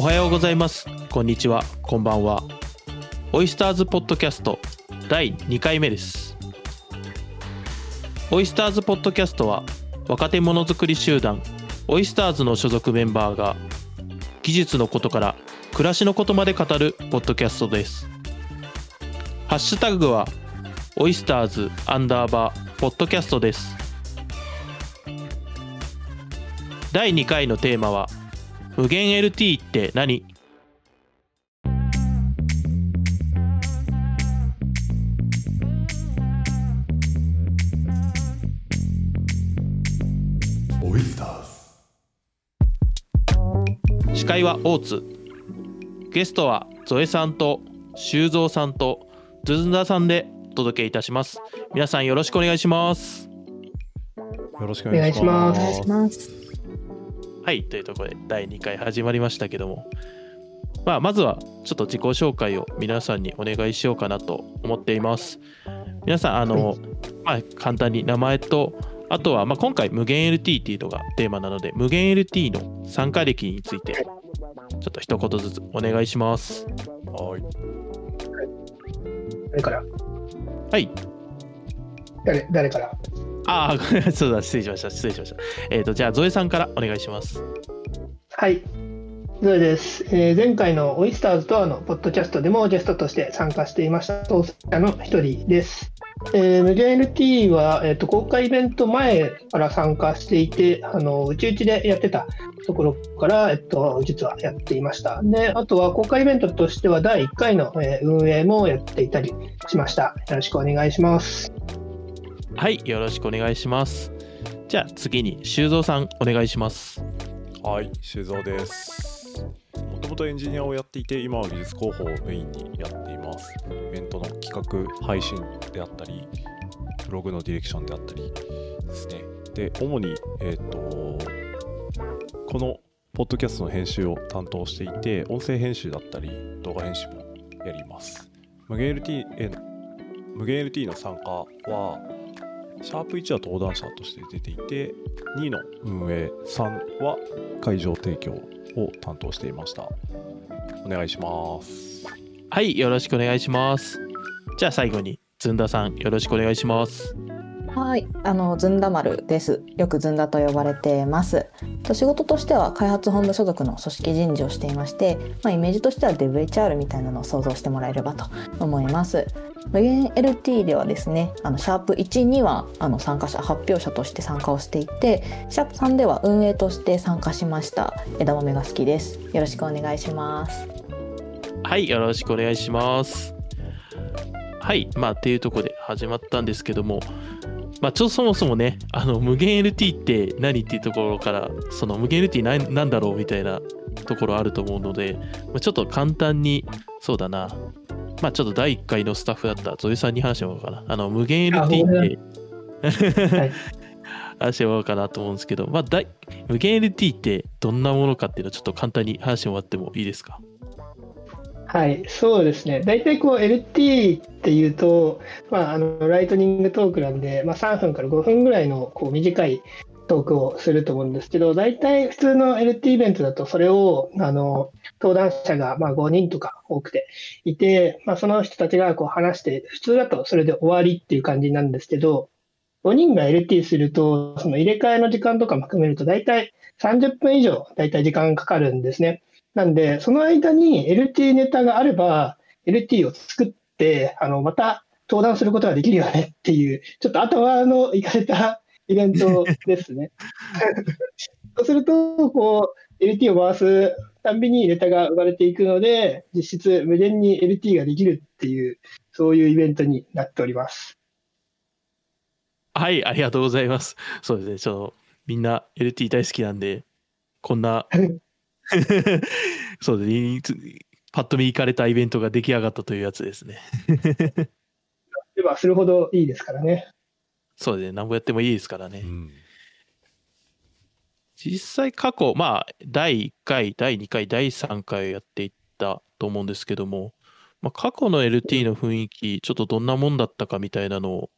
おはようございます。こんにちは。こんばんは。オイスターズポッドキャスト第2回目です。オイスターズポッドキャストは若手ものづくり集団オイスターズの所属メンバーが技術のことから暮らしのことまで語るポッドキャストです。ハッシュタグはオイスターズアンダーバーポッドキャストです。第2回のテーマは無限 LT って何？オイスターズ。司会は大津。ゲストはゾエさんと修造さんとズズンダさんでお届けいたします。皆さんよろしくお願いします。よろしくお願いします。はいというところで第2回始まりましたけども。まあまずはちょっと自己紹介を皆さんにお願いしようかなと思っています。皆さんあの、まあ簡単に名前とあとはまあ今回無限 LT っていうのがテーマなので無限 LT の参加歴についてちょっと一言ずつお願いします。はい。誰から？はい。誰誰から？ああ、ごめんそうだ、失礼しました、失礼しました。えっ、と、じゃあ、ゾエさんからお願いします。はい。ゾエです、えー前回のオイスターズとはのポッドキャストでもゲストとして参加していました当選者の一人です。えー、無限 LT は、えー、と公開イベント前から参加していて、あのうちうちでやってたところから、えっと、実はやっていました。で、あとは公開イベントとしては第1回の、えー運営もやっていたりしました。よろしくお願いします。はい、よろしくお願いします。じゃあ、次に、修造さん、お願いします。はい、修造です。もともとエンジニアをやっていて、今は技術広報をメインにやっています。イベントの企画、配信であったり、ブログのディレクションであったりですね。で、主に、えっ、と、このポッドキャストの編集を担当していて、音声編集だったり、動画編集もやります。無限 LT 無限 LT の参加は、シャープ1は登壇者として出ていて、2の運営、3は会場提供を担当していました。お願いします。はい、よろしくお願いします。じゃあ、最後に、ずんださん、よろしくお願いします。はい、あのずんだ丸です。よくずんだと呼ばれてます。と仕事としては開発本部所属の組織人事をしていまして、まあ、イメージとしては DevHR みたいなのを想像してもらえればと思います。無限 LT ではですね、あのシャープ1にはあの参加者発表者として参加をしていて、シャープ3では運営として参加しました。枝豆が好きです。よろしくお願いします。はい、よろしくお願いします。はい、まあ、っていうところで始まったんですけども、まあ、ちょっとそもそもね、あの、無限 LT って何っていうところから、その無限 LT なんなんだろうみたいなところあると思うので、まあ、ちょっと簡単に、そうだな、まあ、ちょっと第1回のスタッフだったゾエさんに話してもらおうかな。あの、無限あ LT って、は い話してもらおうかなと思うんですけど、まあ、だい無限 LT ってどんなものかっていうのをちょっと簡単に話してもらってもいいですか？はい、そうですね。大体こう LT っていうと、まあ、あのライトニングトークなんで、まあ、3分から5分ぐらいのこう短いトークをすると思うんですけど、大体普通の LT イベントだとそれをあの登壇者がまあ5人とか多くていて、まあ、その人たちがこう話して、普通だとそれで終わりっていう感じなんですけど、5人が LT すると、その入れ替えの時間とかも含めると、大体30分以上、大体時間かかるんですね。なんで、その間に LT ネタがあれば、LT を作って、あの、また登壇することができるよねっていう、ちょっと頭のいかれたイベントですね。そうすると、こう、LT を回すたんびにネタが生まれていくので、実質無限に LT ができるっていう、そういうイベントになっております。はい、ありがとうございます。そうですね、ちょっとみんな LT 大好きなんで、こんな、そうですね、パッと見行かれたイベントが出来上がったというやつですね。では、するほどいいですからね。そうですね、何ぼやってもいいですからねう。ん。実際過去、まあ、第1回、第2回、第3回やっていったと思うんですけども、まあ、過去の LT の雰囲気、ちょっとどんなもんだったかみたいなのを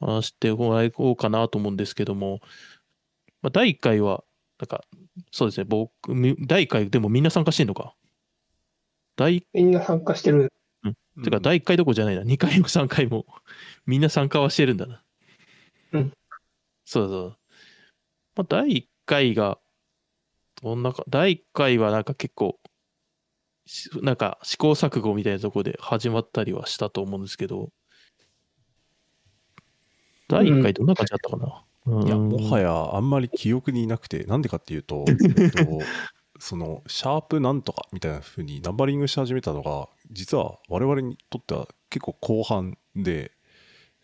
話してもらおうかなと思うんですけども、まあ、第1回は、なんか、そうですね、僕、み第1回、でもみんな参加してんのか？第、みんな参加してる。てか第1回どころじゃないな、2回も3回も、みんな参加はしてるんだな。うん。そうそう。まあ、第1回が、どんなか、第1回はなんか結構、しなんか試行錯誤みたいなところで始まったりはしたと思うんですけど、第1回どんな感じだったかな、うんいや、もはやあんまり記憶になくて、なんでかっていうと、えっと、その、シャープなんとかみたいな風にナンバリングし始めたのが、実は我々にとっては結構後半で、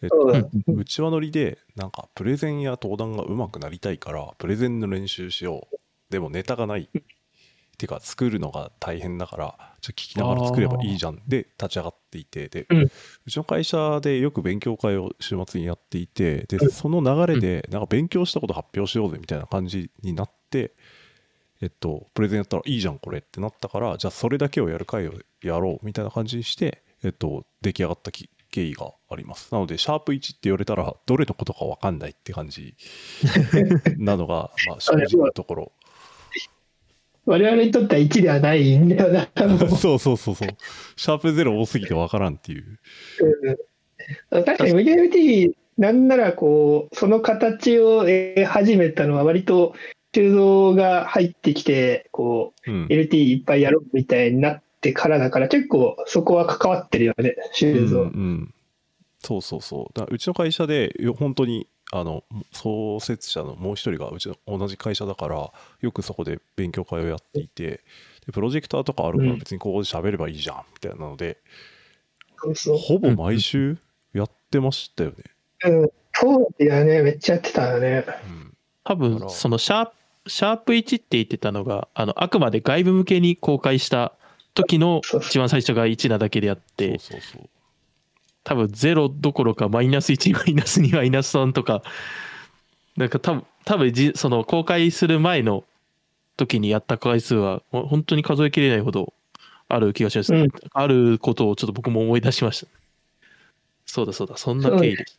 えっとそうちわ乗りで、なんか、プレゼンや登壇が上手くなりたいから、プレゼンの練習しよう。でもネタがない。てか、作るのが大変だから、じゃあ聞きながら作ればいいじゃん。で、立ち上がっていて、で、うんうちの会社でよく勉強会を週末にやっていて、で、その流れで、なんか勉強したこと発表しようぜみたいな感じになって、えっと、プレゼンやったらいいじゃん、これってなったから、じゃあそれだけをやる会をやろうみたいな感じにして、えっと、出来上がったき経緯があります。なので、シャープ1って言われたら、どれのことかわかんないって感じなのが、まあ、正直なところ。我々にとっては1ではないんだよな。そうそうそうそう。シャープ0多すぎてわからんっていう。うん確かに MDLT なんならこうその形を得始めたのは割と修造が入ってきてこうんう。LT いっぱいやろうみたいになってからだから結構そこは関わってるよね修造、うんうん。そうそうそう。だからうちの会社でよ本当にあの創設者のもう一人がうちの同じ会社だからよくそこで勉強会をやっていてでプロジェクターとかあるからうん。別にここで喋ればいいじゃんみたいなので、そうそう。ほぼ毎週やってましたよね、うん、当時はね。めっちゃやってたよね。うん多分そのシャープシャープ1って言ってたのがあのあくまで外部向けに公開した時の一番最初が1なだけであってそうそうそう。多分0どころかマイナス1マイナス2マイナス3とかなんか多分多分じその公開する前の時にやった回数はほ本当に数えきれないほどある気がします、うん。あることをちょっと僕も思い出しました。そうだそうだそんな経緯でし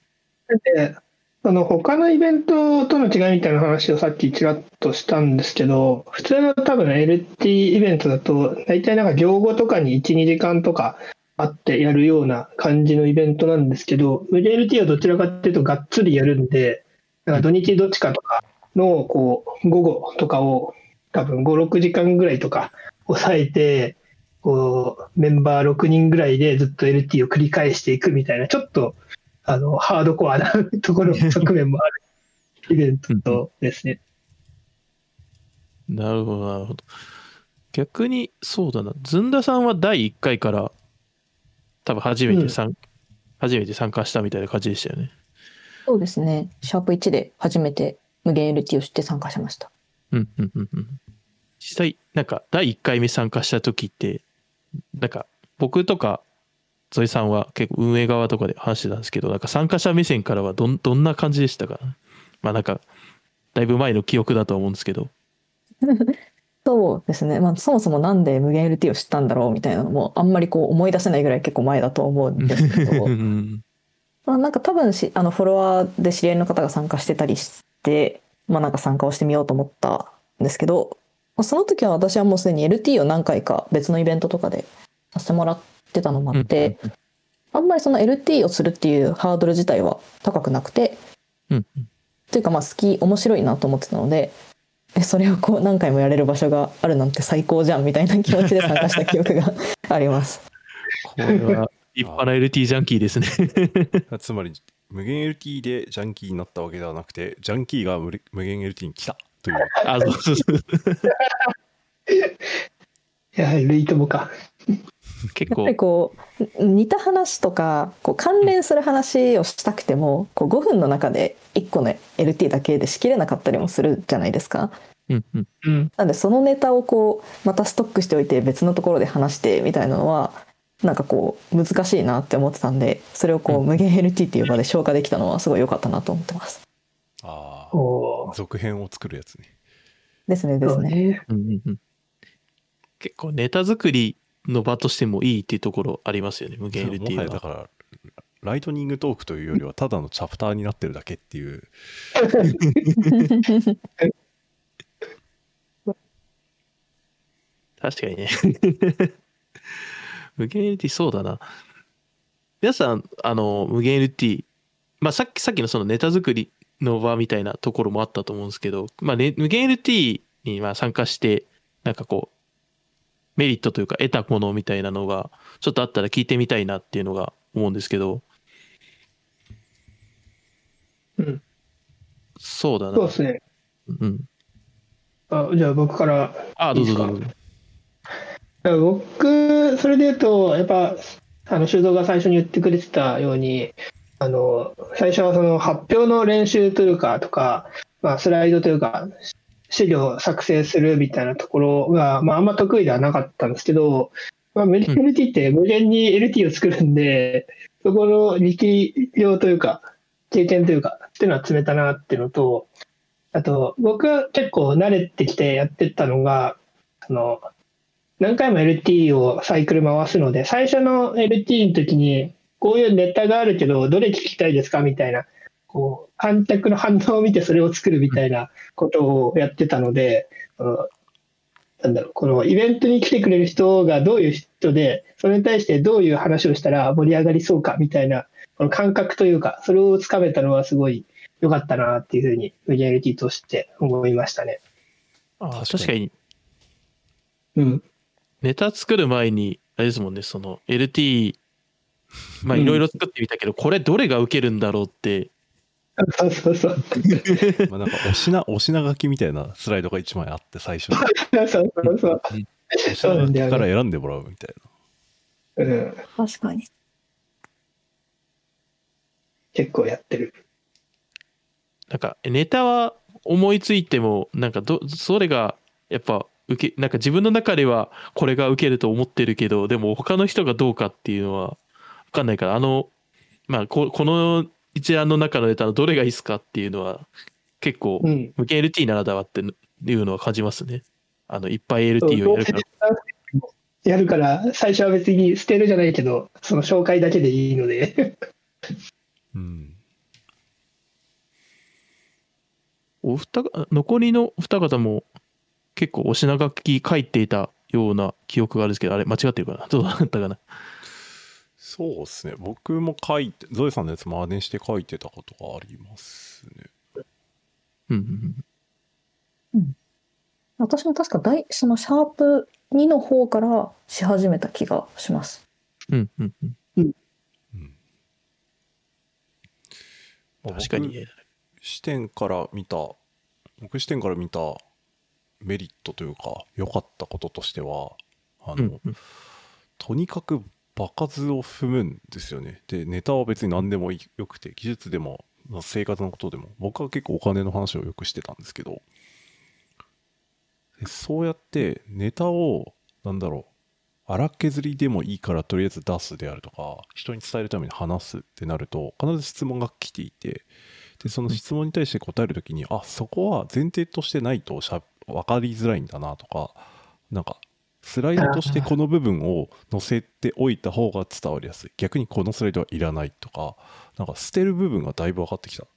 でその他のイベントとの違いみたいな話をさっきちらっとしたんですけど普通の多分 LT イベントだと大体なんか行後とかに12時間とかあってやるような感じのイベントなんですけど LT はどちらかっていうとがっつりやるんでなんか土日どっちかとかのこう午後とかを多分56時間ぐらいとか抑えてこうメンバー6人ぐらいでずっと LT を繰り返していくみたいなちょっとあのハードコアな ところ側面もある イベントですね。たなるほどなるほど逆にそうだなずんださんは第1回から多分初めて参、初めて参加したみたいな感じでしたよねそうですね。シャープ1で初めて無限 LT を知って参加しました。うんうんうんうん実際なんか第1回目参加した時ってなんか僕とかゾイさんは結構運営側とかで話してたんですけどなんか参加者目線からはどんどんな感じでしたか？まあなんかだいぶ前の記憶だとは思うんですけど そうですね。まあそもそもなんで無限 LT を知ったんだろうみたいなのもあんまりこう思い出せないぐらい結構前だと思うんですけど う。んまあなんか多分しあのフォロワーで知り合いの方が参加してたりして、まあなんか参加をしてみようと思ったんですけど、まあその時は私はもうすでに LT を何回か別のイベントとかでさせてもらってたのもあって、あんまりその LT をするっていうハードル自体は高くなくて、うんというかまあ好き面白いなと思ってたのでえそれをこう何回もやれる場所があるなんて最高じゃんみたいな気持ちで参加した記憶が あります。これは立派な LT ジャンキーですね。つまり無限 LT でジャンキーになったわけではなくてジャンキーが無無限 LT に来たという。あそうそうそう。いや、ルイともか。結構やっぱりこう似た話とかこう関連する話をしたくてもこう5分の中で1個の LT だけでしきれなかったりもするじゃないですか。うんうんうん。なのでそのネタをこうまたストックしておいて別のところで話してみたいなのはなんかこう難しいなって思ってたんでそれをこう無限 LT っていう場で消化できたのはすごい良かったなと思ってます。ああ続編を作るやつねですねですね。そうね。うんうんうん結構ネタ作りの場としてもいいっていうところありますよね無限も LT ははやだからライトニングトークというよりはただのチャプターになってるだけっていう 確かにね。無限 LT そうだな。皆さん、あの、無限 LT、まあさっき、さっきのそのネタ作りの場みたいなところもあったと思うんですけど、まあ、ね、無限 LT にまあ参加して、なんかこう、メリットというか得たものみたいなのが、ちょっとあったら聞いてみたいなっていうのが思うんですけど、うん、そうだな。そうですね。うん。あじゃあ僕からあ、どうぞどうぞ。僕、それで言うと、やっぱ、あの、修造が最初に言ってくれてたように、あの、最初はその発表の練習というか、とか、まあ、スライドというか、資料を作成するみたいなところが、まあ、あんま得意ではなかったんですけど、まあ、無限 LT って無限に LT を作るんで、そこの力量というか、経験というか、っていうのは積めたなっていうのと、あと、僕は結構慣れてきてやってったのが、あの、何回も LT をサイクル回すので、最初の LT の時に、こういうネタがあるけど、どれ聞きたいですかみたいな、こう、観客の反応を見てそれを作るみたいなことをやってたので、なんだろう、このイベントに来てくれる人がどういう人で、それに対してどういう話をしたら盛り上がりそうかみたいな、この感覚というか、それをつかめたのはすごい良かったなっていうふうに、VLT として思いましたね。あ確かに確かに、うん。ネタ作る前に、あれですもんね、その LT、まあうんいろいろ作ってみたけど、これどれが受けるんだろうって、そうそうそう。まあなんかお品お品書きみたいなスライドが1枚あって最初にそうそうそう。お品書きから選んでもらうみたいうん。確かに。結構やってる。なんかネタは思いついても、なんかど、それがやっぱ受け、なんか自分の中ではこれが受けると思ってるけど、でも他の人がどうかっていうのはわかんないから、あの、まあここの一覧の中のネタのどれがいいっすかっていうのは結構うん。無限 LT ならだわっていうのは感じますね。あのいっぱい LT をやるから。やるから、最初は別に捨てるじゃないけど、その紹介だけでいいので。なうんお二方残りのお二方も結構お品書き書いていたような記憶があるんですけど、あれ間違ってるかな？どうだったかな？そうですね僕も書いてゾエさんのやつ真似して書いてたことがありますねうんうん私も確か大そのシャープ2の方からし始めた気がします。うん。うんうんうん。うんまあ確かに視点から見た僕視点から見たメリットというか良かったこととしてはあの、うんうんとにかく場数を踏むんですよね。でネタは別に何でもよくて技術でも生活のことでも僕は結構お金の話をよくしてたんですけど。そうやってネタをなんだろう荒削りでもいいからとりあえず出すであるとか人に伝えるために話すってなると必ず質問が来ていてでその質問に対して答えるときに、あそこは前提としてないとしゃ分かりづらいんだなとかなんかスライドとしてこの部分を載せておいた方が伝わりやすい。逆にこのスライドはいらないとかなんか捨てる部分がだいぶ分かってきたっ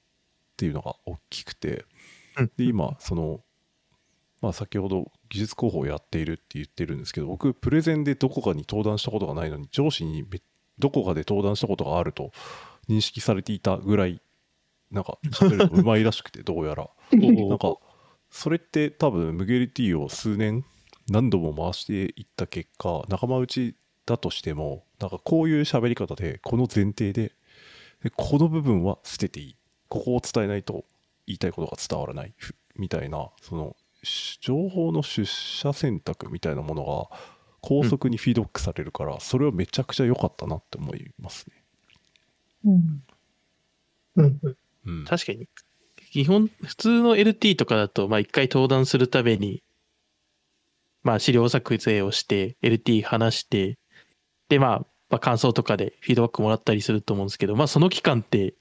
ていうのが大きくて。うん。で今そのまあ先ほど技術広報をやっているって言ってるんですけど僕プレゼンでどこかに登壇したことがないのに上司にべどこかで登壇したことがあると認識されていたぐらいなんか喋るのうまいらしくてどうやら。なんかそれって多分ムゲリティを数年何度も回していった結果仲間内だとしてもなんかこういう喋り方でこの前提ででこの部分は捨てていいここを伝えないと言いたいことが伝わらないふみたいなそのし情報の出社選択みたいなものが高速にフィードバックされるから、それはめちゃくちゃ良かったなって思いますね。うん。うんうんうん、確かに。基本、普通の LT とかだと、まあ一回登壇するために、まあ資料作成をして、LT 話して、でまあ、まあ感想とかでフィードバックもらったりすると思うんですけど、まあその期間って、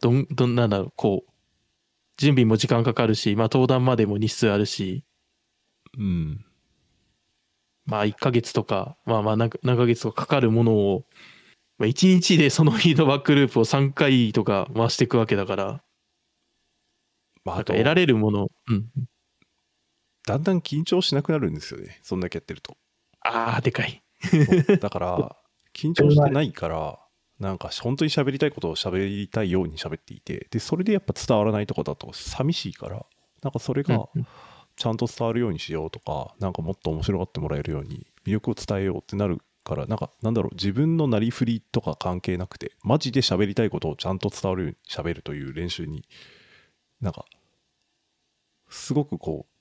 どん、どんなんだろう、こう、準備も時間かかるし、まあ登壇までも日数あるし、うんまあ1ヶ月とか、まあまあ何か何ヶ月とかかかるものを、まあ、1日でそのフィードバックループを3回とか回していくわけだから、まあ、なんかあと得られるもの、うん。だんだん緊張しなくなるんですよね。そんだけやってると。ああ、でかい。だから 緊張してないからなんか本当に喋りたいことを喋りたいように喋っていてでそれでやっぱ伝わらないとこだと寂しいからなんかそれがうん。ちゃんと伝わるようにしようとかなんかもっと面白がってもらえるように魅力を伝えようってなるからなんかなんだろう自分のなりふりとか関係なくてマジで喋りたいことをちゃんと伝わるように喋るという練習になんかすごくこう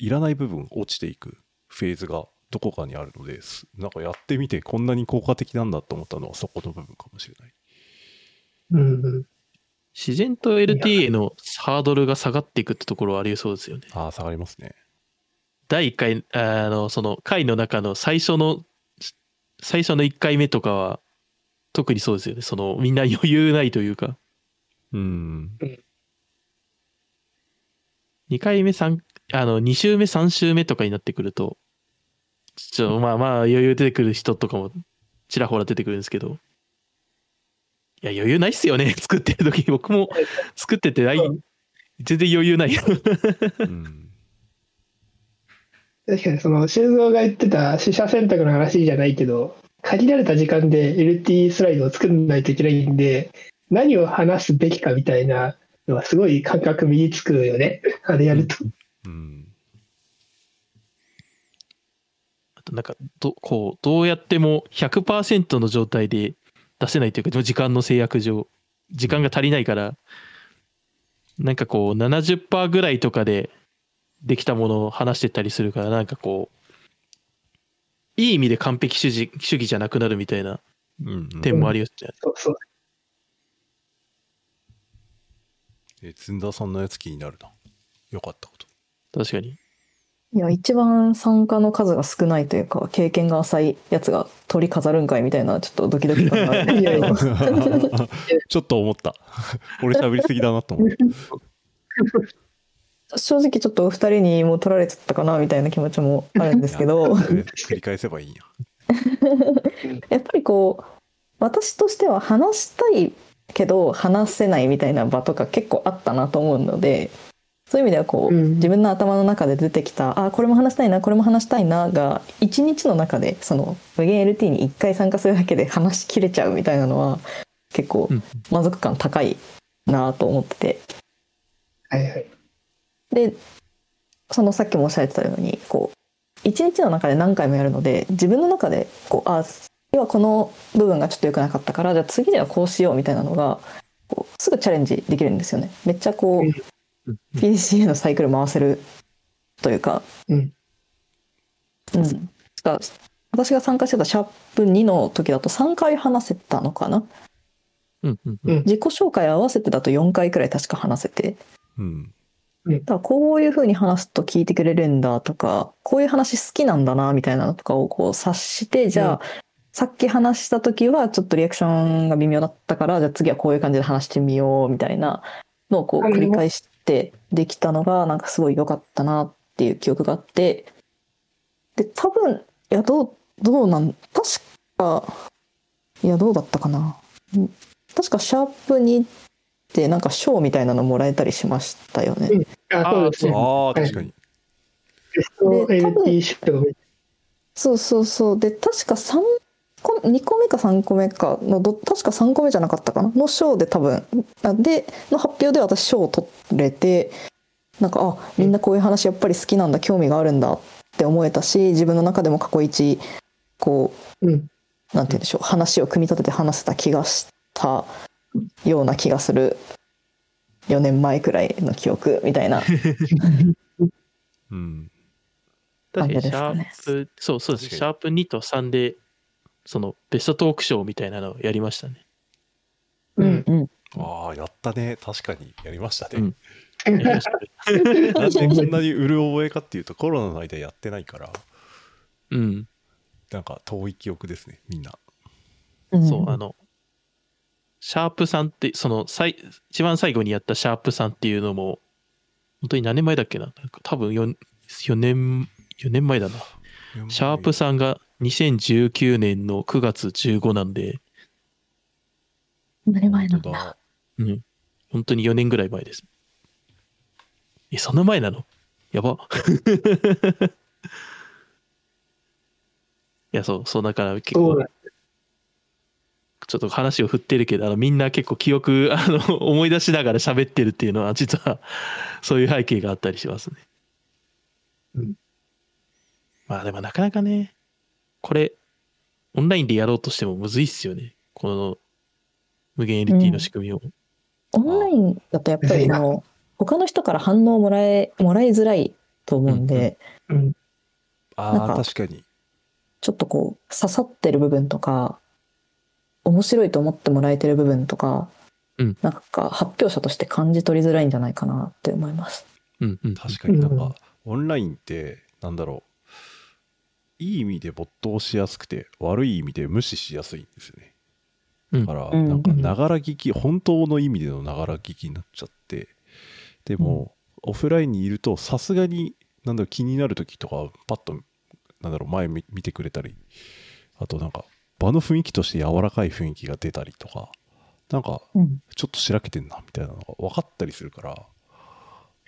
いらない部分落ちていくフェーズがどこかにあるのですなんかやってみてこんなに効果的なんだと思ったのはそこの部分かもしれないうんうん。自然と LTA のハードルが下がっていくってところはありそうですよね。ああ下がりますね第1回、あの、その回の中の最初の、最初の1回目とかは、特にそうですよね。その、みんな余裕ないというか、うん2回目、3、あの、2週目、3週目とかになってくると、ちょ、まあまあ余裕出てくる人とかも、ちらほら出てくるんですけど、いや、余裕ないっすよね。作ってる時僕も作っててない、全然余裕ない。うん確かにその修造が言ってた取捨選択の話じゃないけど限られた時間で LT スライドを作らないといけないんで何を話すべきかみたいなのはすごい感覚身につくよねあれやると。うんあとなんかどこうどうやっても100%の状態で出せないというか時間の制約上時間が足りないからなんかこう70%ぐらいとかでできたものを話してったりするからなんかこういい意味で完璧主義主義じゃなくなるみたいなうんうん。点もありますね。そうそう。えずんださんのやつ気になるな。よかった確かに。いや一番参加の数が少ないというか経験が浅いやつが鳥飾るんかいみたいなちょっとドキドキ感がある ちょっと思った。俺喋りすぎだなと思って 正直ちょっとお二人にもう取られちゃったかなみたいな気持ちもあるんですけど。繰り返せばいいんや。やっぱりこう私としては話したいけど話せないみたいな場とか結構あったなと思うのでそういう意味ではこう、うん。自分の頭の中で出てきたあこれも話したいなこれも話したいなが一日の中でその無限 LT に1回参加するだけで話しきれちゃうみたいなのは結構うん。満足感高いなと思ってて。はいはい。でそのさっきもおっしゃってたようにこう一日の中で何回もやるので自分の中でこうあ今この部分がちょっと良くなかったからじゃあ次ではこうしようみたいなのがこうすぐチャレンジできるんですよね。めっちゃこう、うん PCA のサイクル回せるというか、うん。うん、か私が参加してたシャープ2の時だと3回話せたのかな？うんうんうん。自己紹介合わせてだと4回くらい確か話せて。うん。だからこういう風に話すと聞いてくれるんだとかこういう話好きなんだなみたいなのとかをこう察してじゃあ、さっき話した時はちょっとリアクションが微妙だったからじゃあ次はこういう感じで話してみようみたいなのをこう繰り返してできたのがなんかすごい良かったなっていう記憶があって。で多分いやどうどうなん確かいやどうだったかな。うん確かシャープ2ってなんか賞みたいなのもらえたりしましたよね。うん。あ、そうですね。あ確かに、ベストで多分 LT シップがそうそうそう。で確か3個2個目か3個目かのど確か3個目じゃなかったかな？の賞で多分あでの発表で私賞を取れてなんかあみんなこういう話やっぱり好きなんだ興味があるんだって思えたし自分の中でも過去一こうん。うなんて言うんでしょう話を組み立てて話せた気がしたような気がする。4年前くらいの記憶みたいな。うん。確かにシャープ、そうそうです。確かに。シャープ2と3で、そのベストトークショーみたいなのをやりましたね。うん。うん。ああやったね。確かに。やりましたね、うん。やりましたねなんでこんなにうる覚えかっていうとコロナの間やってないから。うん。なんか遠い記憶ですねみんな。うん。そう、あの、シャープさんって、その、最一番最後にやったシャープさんっていうのも、本当に何年前だっけな？なんか多分 4, 4年、4年前だな。シャープさんが2019年の9月15なんで、そんなに前なんだ本当だうん。本当に4年ぐらい前です。え、そんな前なの？やば。いや、そう、そうだから結構ちょっと話を振ってるけど、あのみんな結構記憶、あの、思い出しながら喋ってるっていうのは、実は、そういう背景があったりしますね。うんまあでもなかなかね、これ、オンラインでやろうとしてもむずいっすよね。この無限 LT の仕組みを。オンラインだとやっぱりあの他の人から反応をもらえもらいづらいと思うんで、うん。ああ、なんか確かに。ちょっとこう刺さってる部分とか面白いと思ってもらえてる部分とか、うんなんか発表者として感じ取りづらいんじゃないかなって思います。うんうん。確かになんうんか、オンラインって、なんだろう。いい意味で没頭しやすくて、悪い意味で無視しやすいんですよね。うん。だから、うん。なんか、ながら聞き、本当の意味でのながら聞きになっちゃって、でも、オフラインにいると、さすがに、なんだろう、気になる時とか、パッと、なんだろう、前見見てくれたり、あとなんか、場の雰囲気として柔らかい雰囲気が出たりとか、なんか、うん。ちょっとしらけてんな、みたいなのが分かったりするから、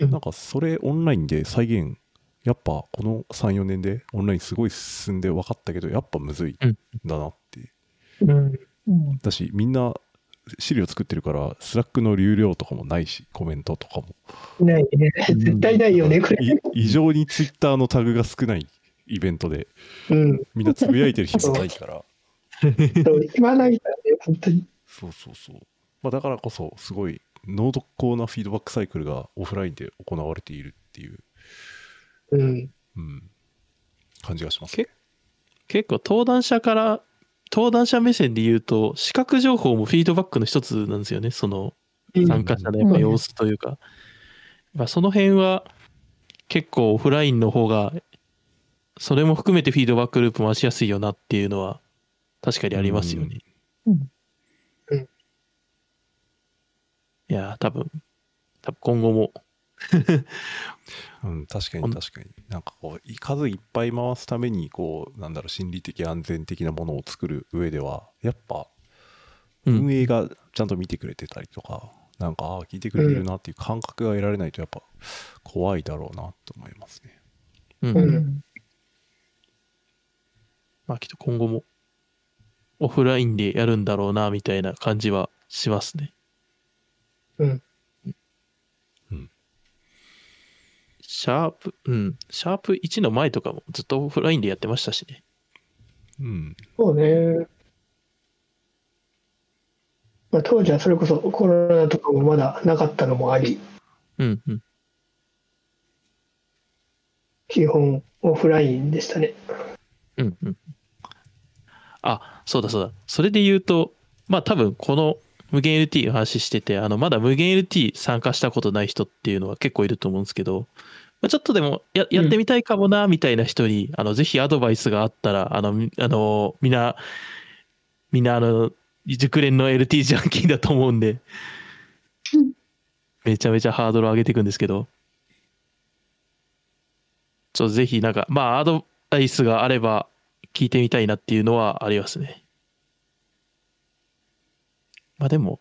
うん。なんかそれオンラインで再現、やっぱこの3、4年でオンラインすごい進んで分かったけど、やっぱむずいんうんだなって。うん。うんだし、みんな資料作ってるから、 Slack の流量とかもないし、コメントとかも。ないね。絶対ないよね、これ。い異常にツイッターのタグが少ないイベントで、うん。みんなつぶやいてる暇ないから。そう、暇ないからね、本当に。そうそうそう。まあ、だからこそ、すごい濃厚なフィードバックサイクルがオフラインで行われているっていう、うん。うん、感じがしますね。結構登壇者から、登壇者目線で言うと、視覚情報もフィードバックの一つなんですよね。その参加者のやっぱ様子というか。まあその辺は結構オフラインの方が、それも含めてフィードバックループ回しやすいよなっていうのは確かにありますよね。うんうんいやー、多分、多分今後も、うん、確かに確かに。なんかこう、数いっぱい回すために、こう、なんだろう、心理的安全的なものを作る上では、やっぱ、うん運営がちゃんと見てくれてたりとか、なんか、ああ、聞いてくれてるなっていう感覚が得られないと、やっぱ、怖いだろうなと思いますね。うんうんまあきっと今後もオフラインでやるんだろうなみたいな感じはしますね。うん。うんシャープ、うん、シャープ1の前とかもずっとオフラインでやってましたしね。うん。そうね。まあ、当時はそれこそコロナとかもまだなかったのもあり、うんうん。基本オフラインでしたね。うんうん。あ、そうだそうだ。それで言うと、まあ多分この無限 LT の話してて、あのまだ無限 LT 参加したことない人っていうのは結構いると思うんですけど、まあ、ちょっとでもややってみたいかもなみたいな人に、あのぜひアドバイスがあったら、あの、みあのみんな、みんなあの、熟練の LT ジャンキーだと思うんで、めちゃめちゃハードル上げていくんですけど、ちょっとぜひなんか、まあアドバイスがあれば聞いてみたいなっていうのはありますね。まあでも、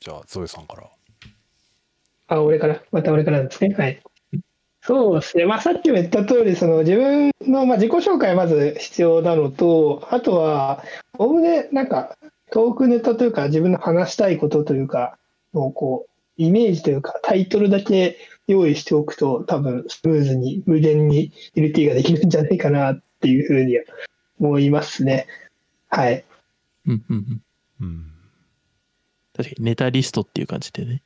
じゃあ、ゾエさんから。あ、俺から、また俺からですね。はい。そうですね。まあ、さっきも言った通り、その自分の、ま、自己紹介まず必要なのと、あとは、おおむね、なんか、トークネタというか、自分の話したいことというか、のこう、イメージというか、タイトルだけ用意しておくと、多分、スムーズに、無限に LT ができるんじゃないかなっていうふうに思いますね。はい。うんうん。うん。確かにネタリストっていう感じでね。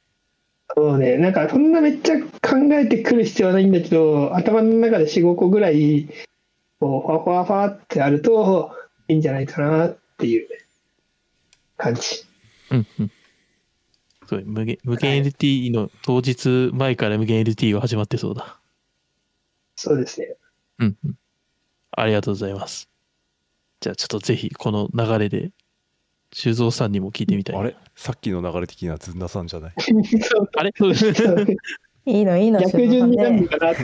そうね、なんかそんなめっちゃ考えてくる必要はないんだけど、頭の中で4、5個ぐらい、こう、ファファファってあるといいんじゃないかなっていう感じ。うんうん。すごい無限無限 LT の当日前から無限 LT は始まってそうだ。そうですね。うんうん。ありがとうございます。じゃあちょっとぜひこの流れで、修造さんにも聞いてみたい。な。あれ？さっきの流れ的にはずんださんじゃない？あれ？いいのいいの逆順になるかなって。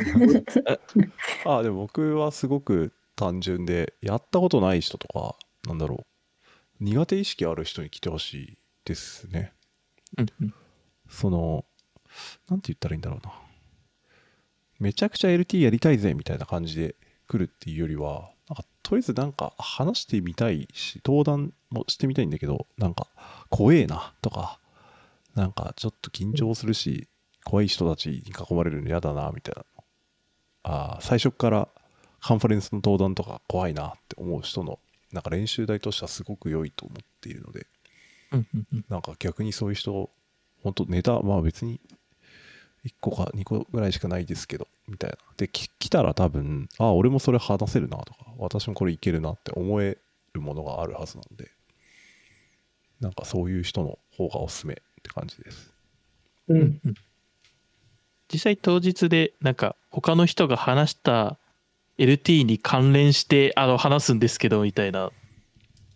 あでも僕はすごく単純でやったことない人とかなんだろう。苦手意識ある人に来てほしいですね。そのなんて言ったらいいんだろうな。めちゃくちゃ LT やりたいぜみたいな感じで来るっていうよりはとりあえずなんか話してみたいし登壇もしてみたいんだけどなんか怖えなとかなんかちょっと緊張するし怖い人たちに囲まれるの嫌だなみたいな。あー最初からカンファレンスの登壇とか怖いなって思う人のなんか練習台としてはすごく良いと思っているのでなんか逆にそういう人、本当ネタ、まあ別に1個か2個ぐらいしかないですけど、みたいな。で、き来たら多分、あ、俺もそれ話せるなとか、私もこれいけるなって思えるものがあるはずなんで、なんかそういう人の方がおすすめって感じです。うん。うん実際当日でなんか他の人が話した LT に関連してあの話すんですけどみたいな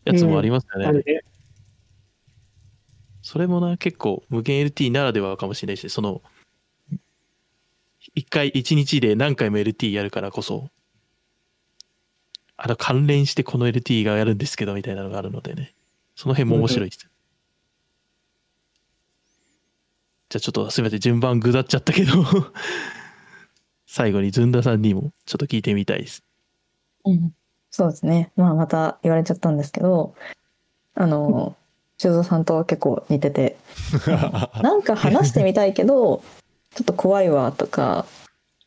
やつもありますよね。あるね。それもな結構無限 LT ならではかもしれないしその一回一日で何回も LT やるからこそ。あの関連してこの LT がやるんですけどみたいなのがあるのでね。その辺も面白いです。じゃあちょっとすみません。順番ぐだっちゃったけど。最後にずんださんにもちょっと聞いてみたいです。うん、そうですね。まあまた言われちゃったんですけど、あの、修造さんと結構似てて、なんか話してみたいけど、ちょっと怖いわとか、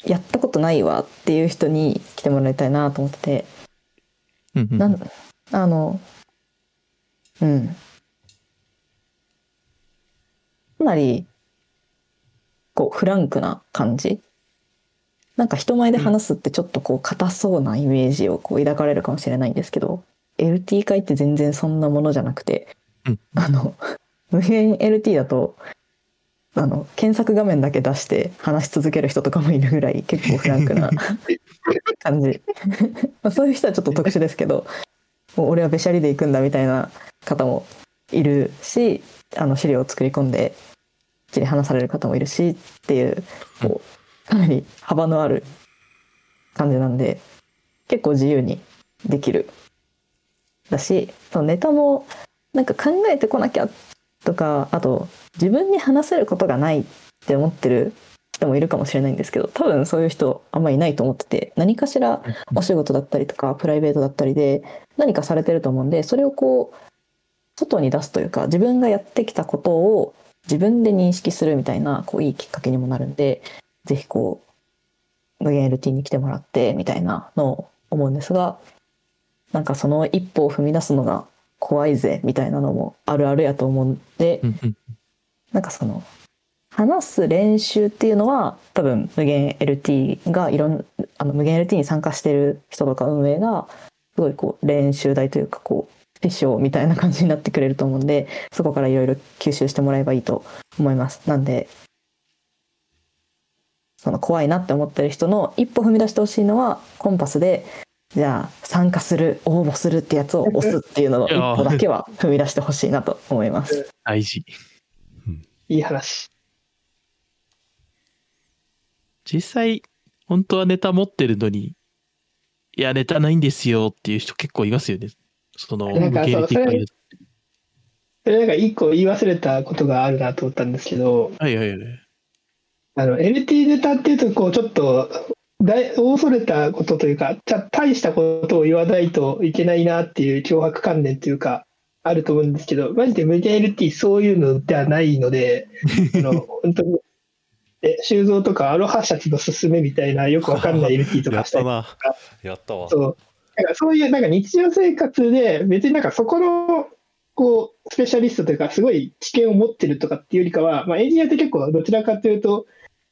やったことないわっていう人に来てもらいたいなと思ってて、うんうんなんあの、うん。かなり、こう、フランクな感じ。なんか人前で話すってちょっとこう、硬そうなイメージをこう抱かれるかもしれないんですけど、LT 会って全然そんなものじゃなくて、うんあの、無限 LT だと、あの、検索画面だけ出して話し続ける人とかもいるぐらい結構フランクな 感じ。まあそういう人はちょっと特殊ですけど、もう俺はべしゃりで行くんだみたいな方もいるしあの資料を作り込んできり話される方もいるしっていうこうかなり幅のある感じなんで結構自由にできるだしそのネタもなんか考えてこなきゃとかあと自分に話せることがないって思ってる人もいるかもしれないんですけど多分そういう人あんまりいないと思ってて何かしらお仕事だったりとかプライベートだったりで何かされてると思うんでそれをこう外に出すというか自分がやってきたことを自分で認識するみたいなこういいきっかけにもなるんでぜひこう無限 LT に来てもらってみたいなのを思うんですがなんかその一歩を踏み出すのが怖いぜみたいなのもあるあるやと思うんでうんうんなんかその話す練習っていうのは多分無限 LT がいろんあの無限 LT に参加してる人とか運営がすごいこう練習台というかこう師匠みたいな感じになってくれると思うんでそこからいろいろ吸収してもらえばいいと思います。なんでその怖いなって思ってる人の一歩踏み出してほしいのはコンパスでじゃあ参加する応募するってやつを押すっていうのの一歩だけは踏み出してほしいなと思います。大事。いい話。実際、本当はネタ持ってるのに、いや、ネタないんですよっていう人結構いますよね。その、なんかそれそれなんか一個言い忘れたことがあるなと思ったんですけど、はいはいはい。あの LT ネタっていうとこうちょっと大恐れたことというか大したことを言わないといけないなっていう脅迫観念というかあると思うんですけどマジで無限 LT そういうのではないので あの本当にえ修造とかアロハシャツのすすめみたいなよくわかんない LT とやかしたりったな。やったわ。そうなんかそういうなんか日常生活で別になんかそこのこうスペシャリストというかすごい知見を持ってるとかっていうよりかは、まあ、エンジニアって結構どちらかというと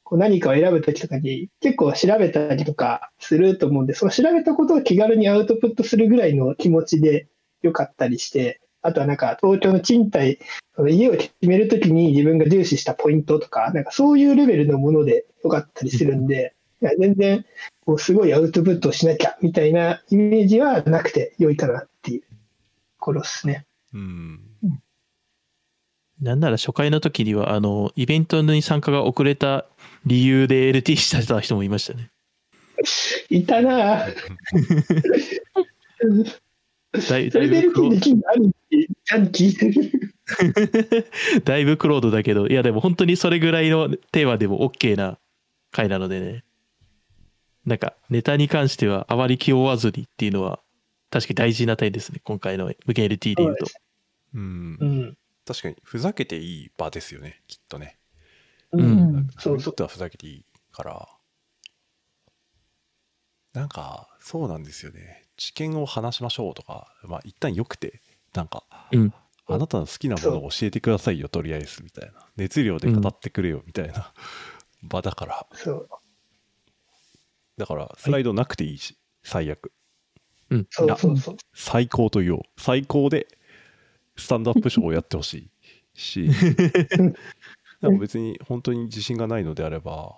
こう何かを選ぶときとかに結構調べたりとかすると思うんでその調べたことを気軽にアウトプットするぐらいの気持ちでよかったりしてあとはなんか東京の賃貸その家を決めるときに自分が重視したポイントとかなんかそういうレベルのものでよかったりするんで、いや全然こうすごいアウトプットをしなきゃみたいなイメージはなくて良いかなっていうところですね。うん。なんなら初回の時には、あの、イベントに参加が遅れた理由で LT してた人もいましたね。いたなぁ。だいそれでだいぶクロ。だいぶクロードだけど、いやでも本当にそれぐらいのテーマでも OK な回なのでね。なんかネタに関してはあまり気負わずにっていうのは確かに大事な点ですね今回の無限 LT で言うとうんう。ん。確かに、ふざけていい場ですよね、きっとね。ううんん。そそううそう。にとってはふざけていいから。なんか、そうなんですよね。知見を話しましょうとか、まあ、一旦よくて、なんか、うんあなたの好きなものを教えてくださいよ、とりあえず、みたいな。熱量で語ってくれよ、みたいな場だから。そう。だから、スライドなくていいし、最悪。うんそうそうそう。最高と言おう。最高で、スタンドアップショーをやってほしいし、でも別に本当に自信がないのであれば、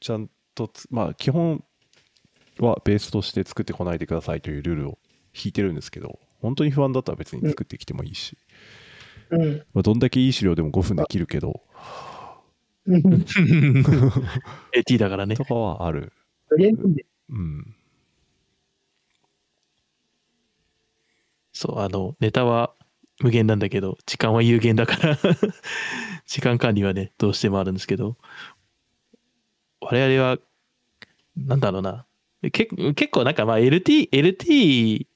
ちゃんとつ、まあ基本はベースとして作ってこないでくださいというルールを引いてるんですけど、本当に不安だったら別に作ってきてもいいし、うん。まあ、どんだけいい資料でも5分できるけど、うん。AT だからねとかはある。うん。そうあのネタは無限なんだけど時間は有限だから 時間管理はねどうしてもあるんですけど我々はなんだろうな結構なんかまあ LT LT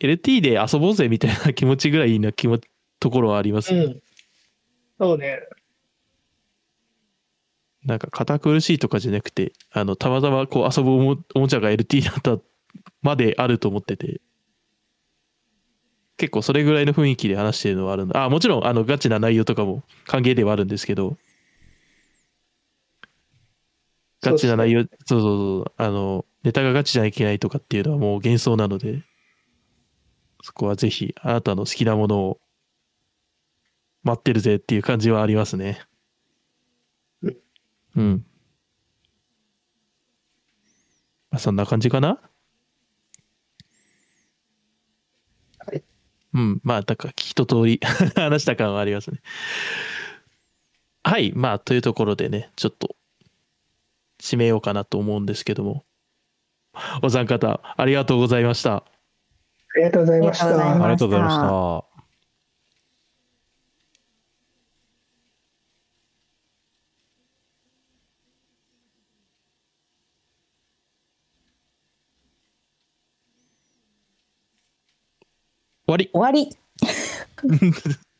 LT で遊ぼうぜみたいな気持ちぐらいな気持ちところはあります、うん。そうね。なんか堅苦しいとかじゃなくてあのたまたまこう遊ぶおもおもちゃが LT だったまであると思ってて結構それぐらいの雰囲気で話してるのはあるんだ。あもちろんあのガチな内容とかも歓迎ではあるんですけど。ガチな内容そうそうそうあのネタがガチじゃいけないとかっていうのはもう幻想なのでそこはぜひあなたの好きなものを待ってるぜっていう感じはありますね。うん。まあそんな感じかなはいうん。まあなんか一通り 話した感はありますね。はい。まあというところでねちょっと締めようかなと思うんですけども。お三方ありがとうございました。ありがとうございました。ありがとうございました。終わり。終わり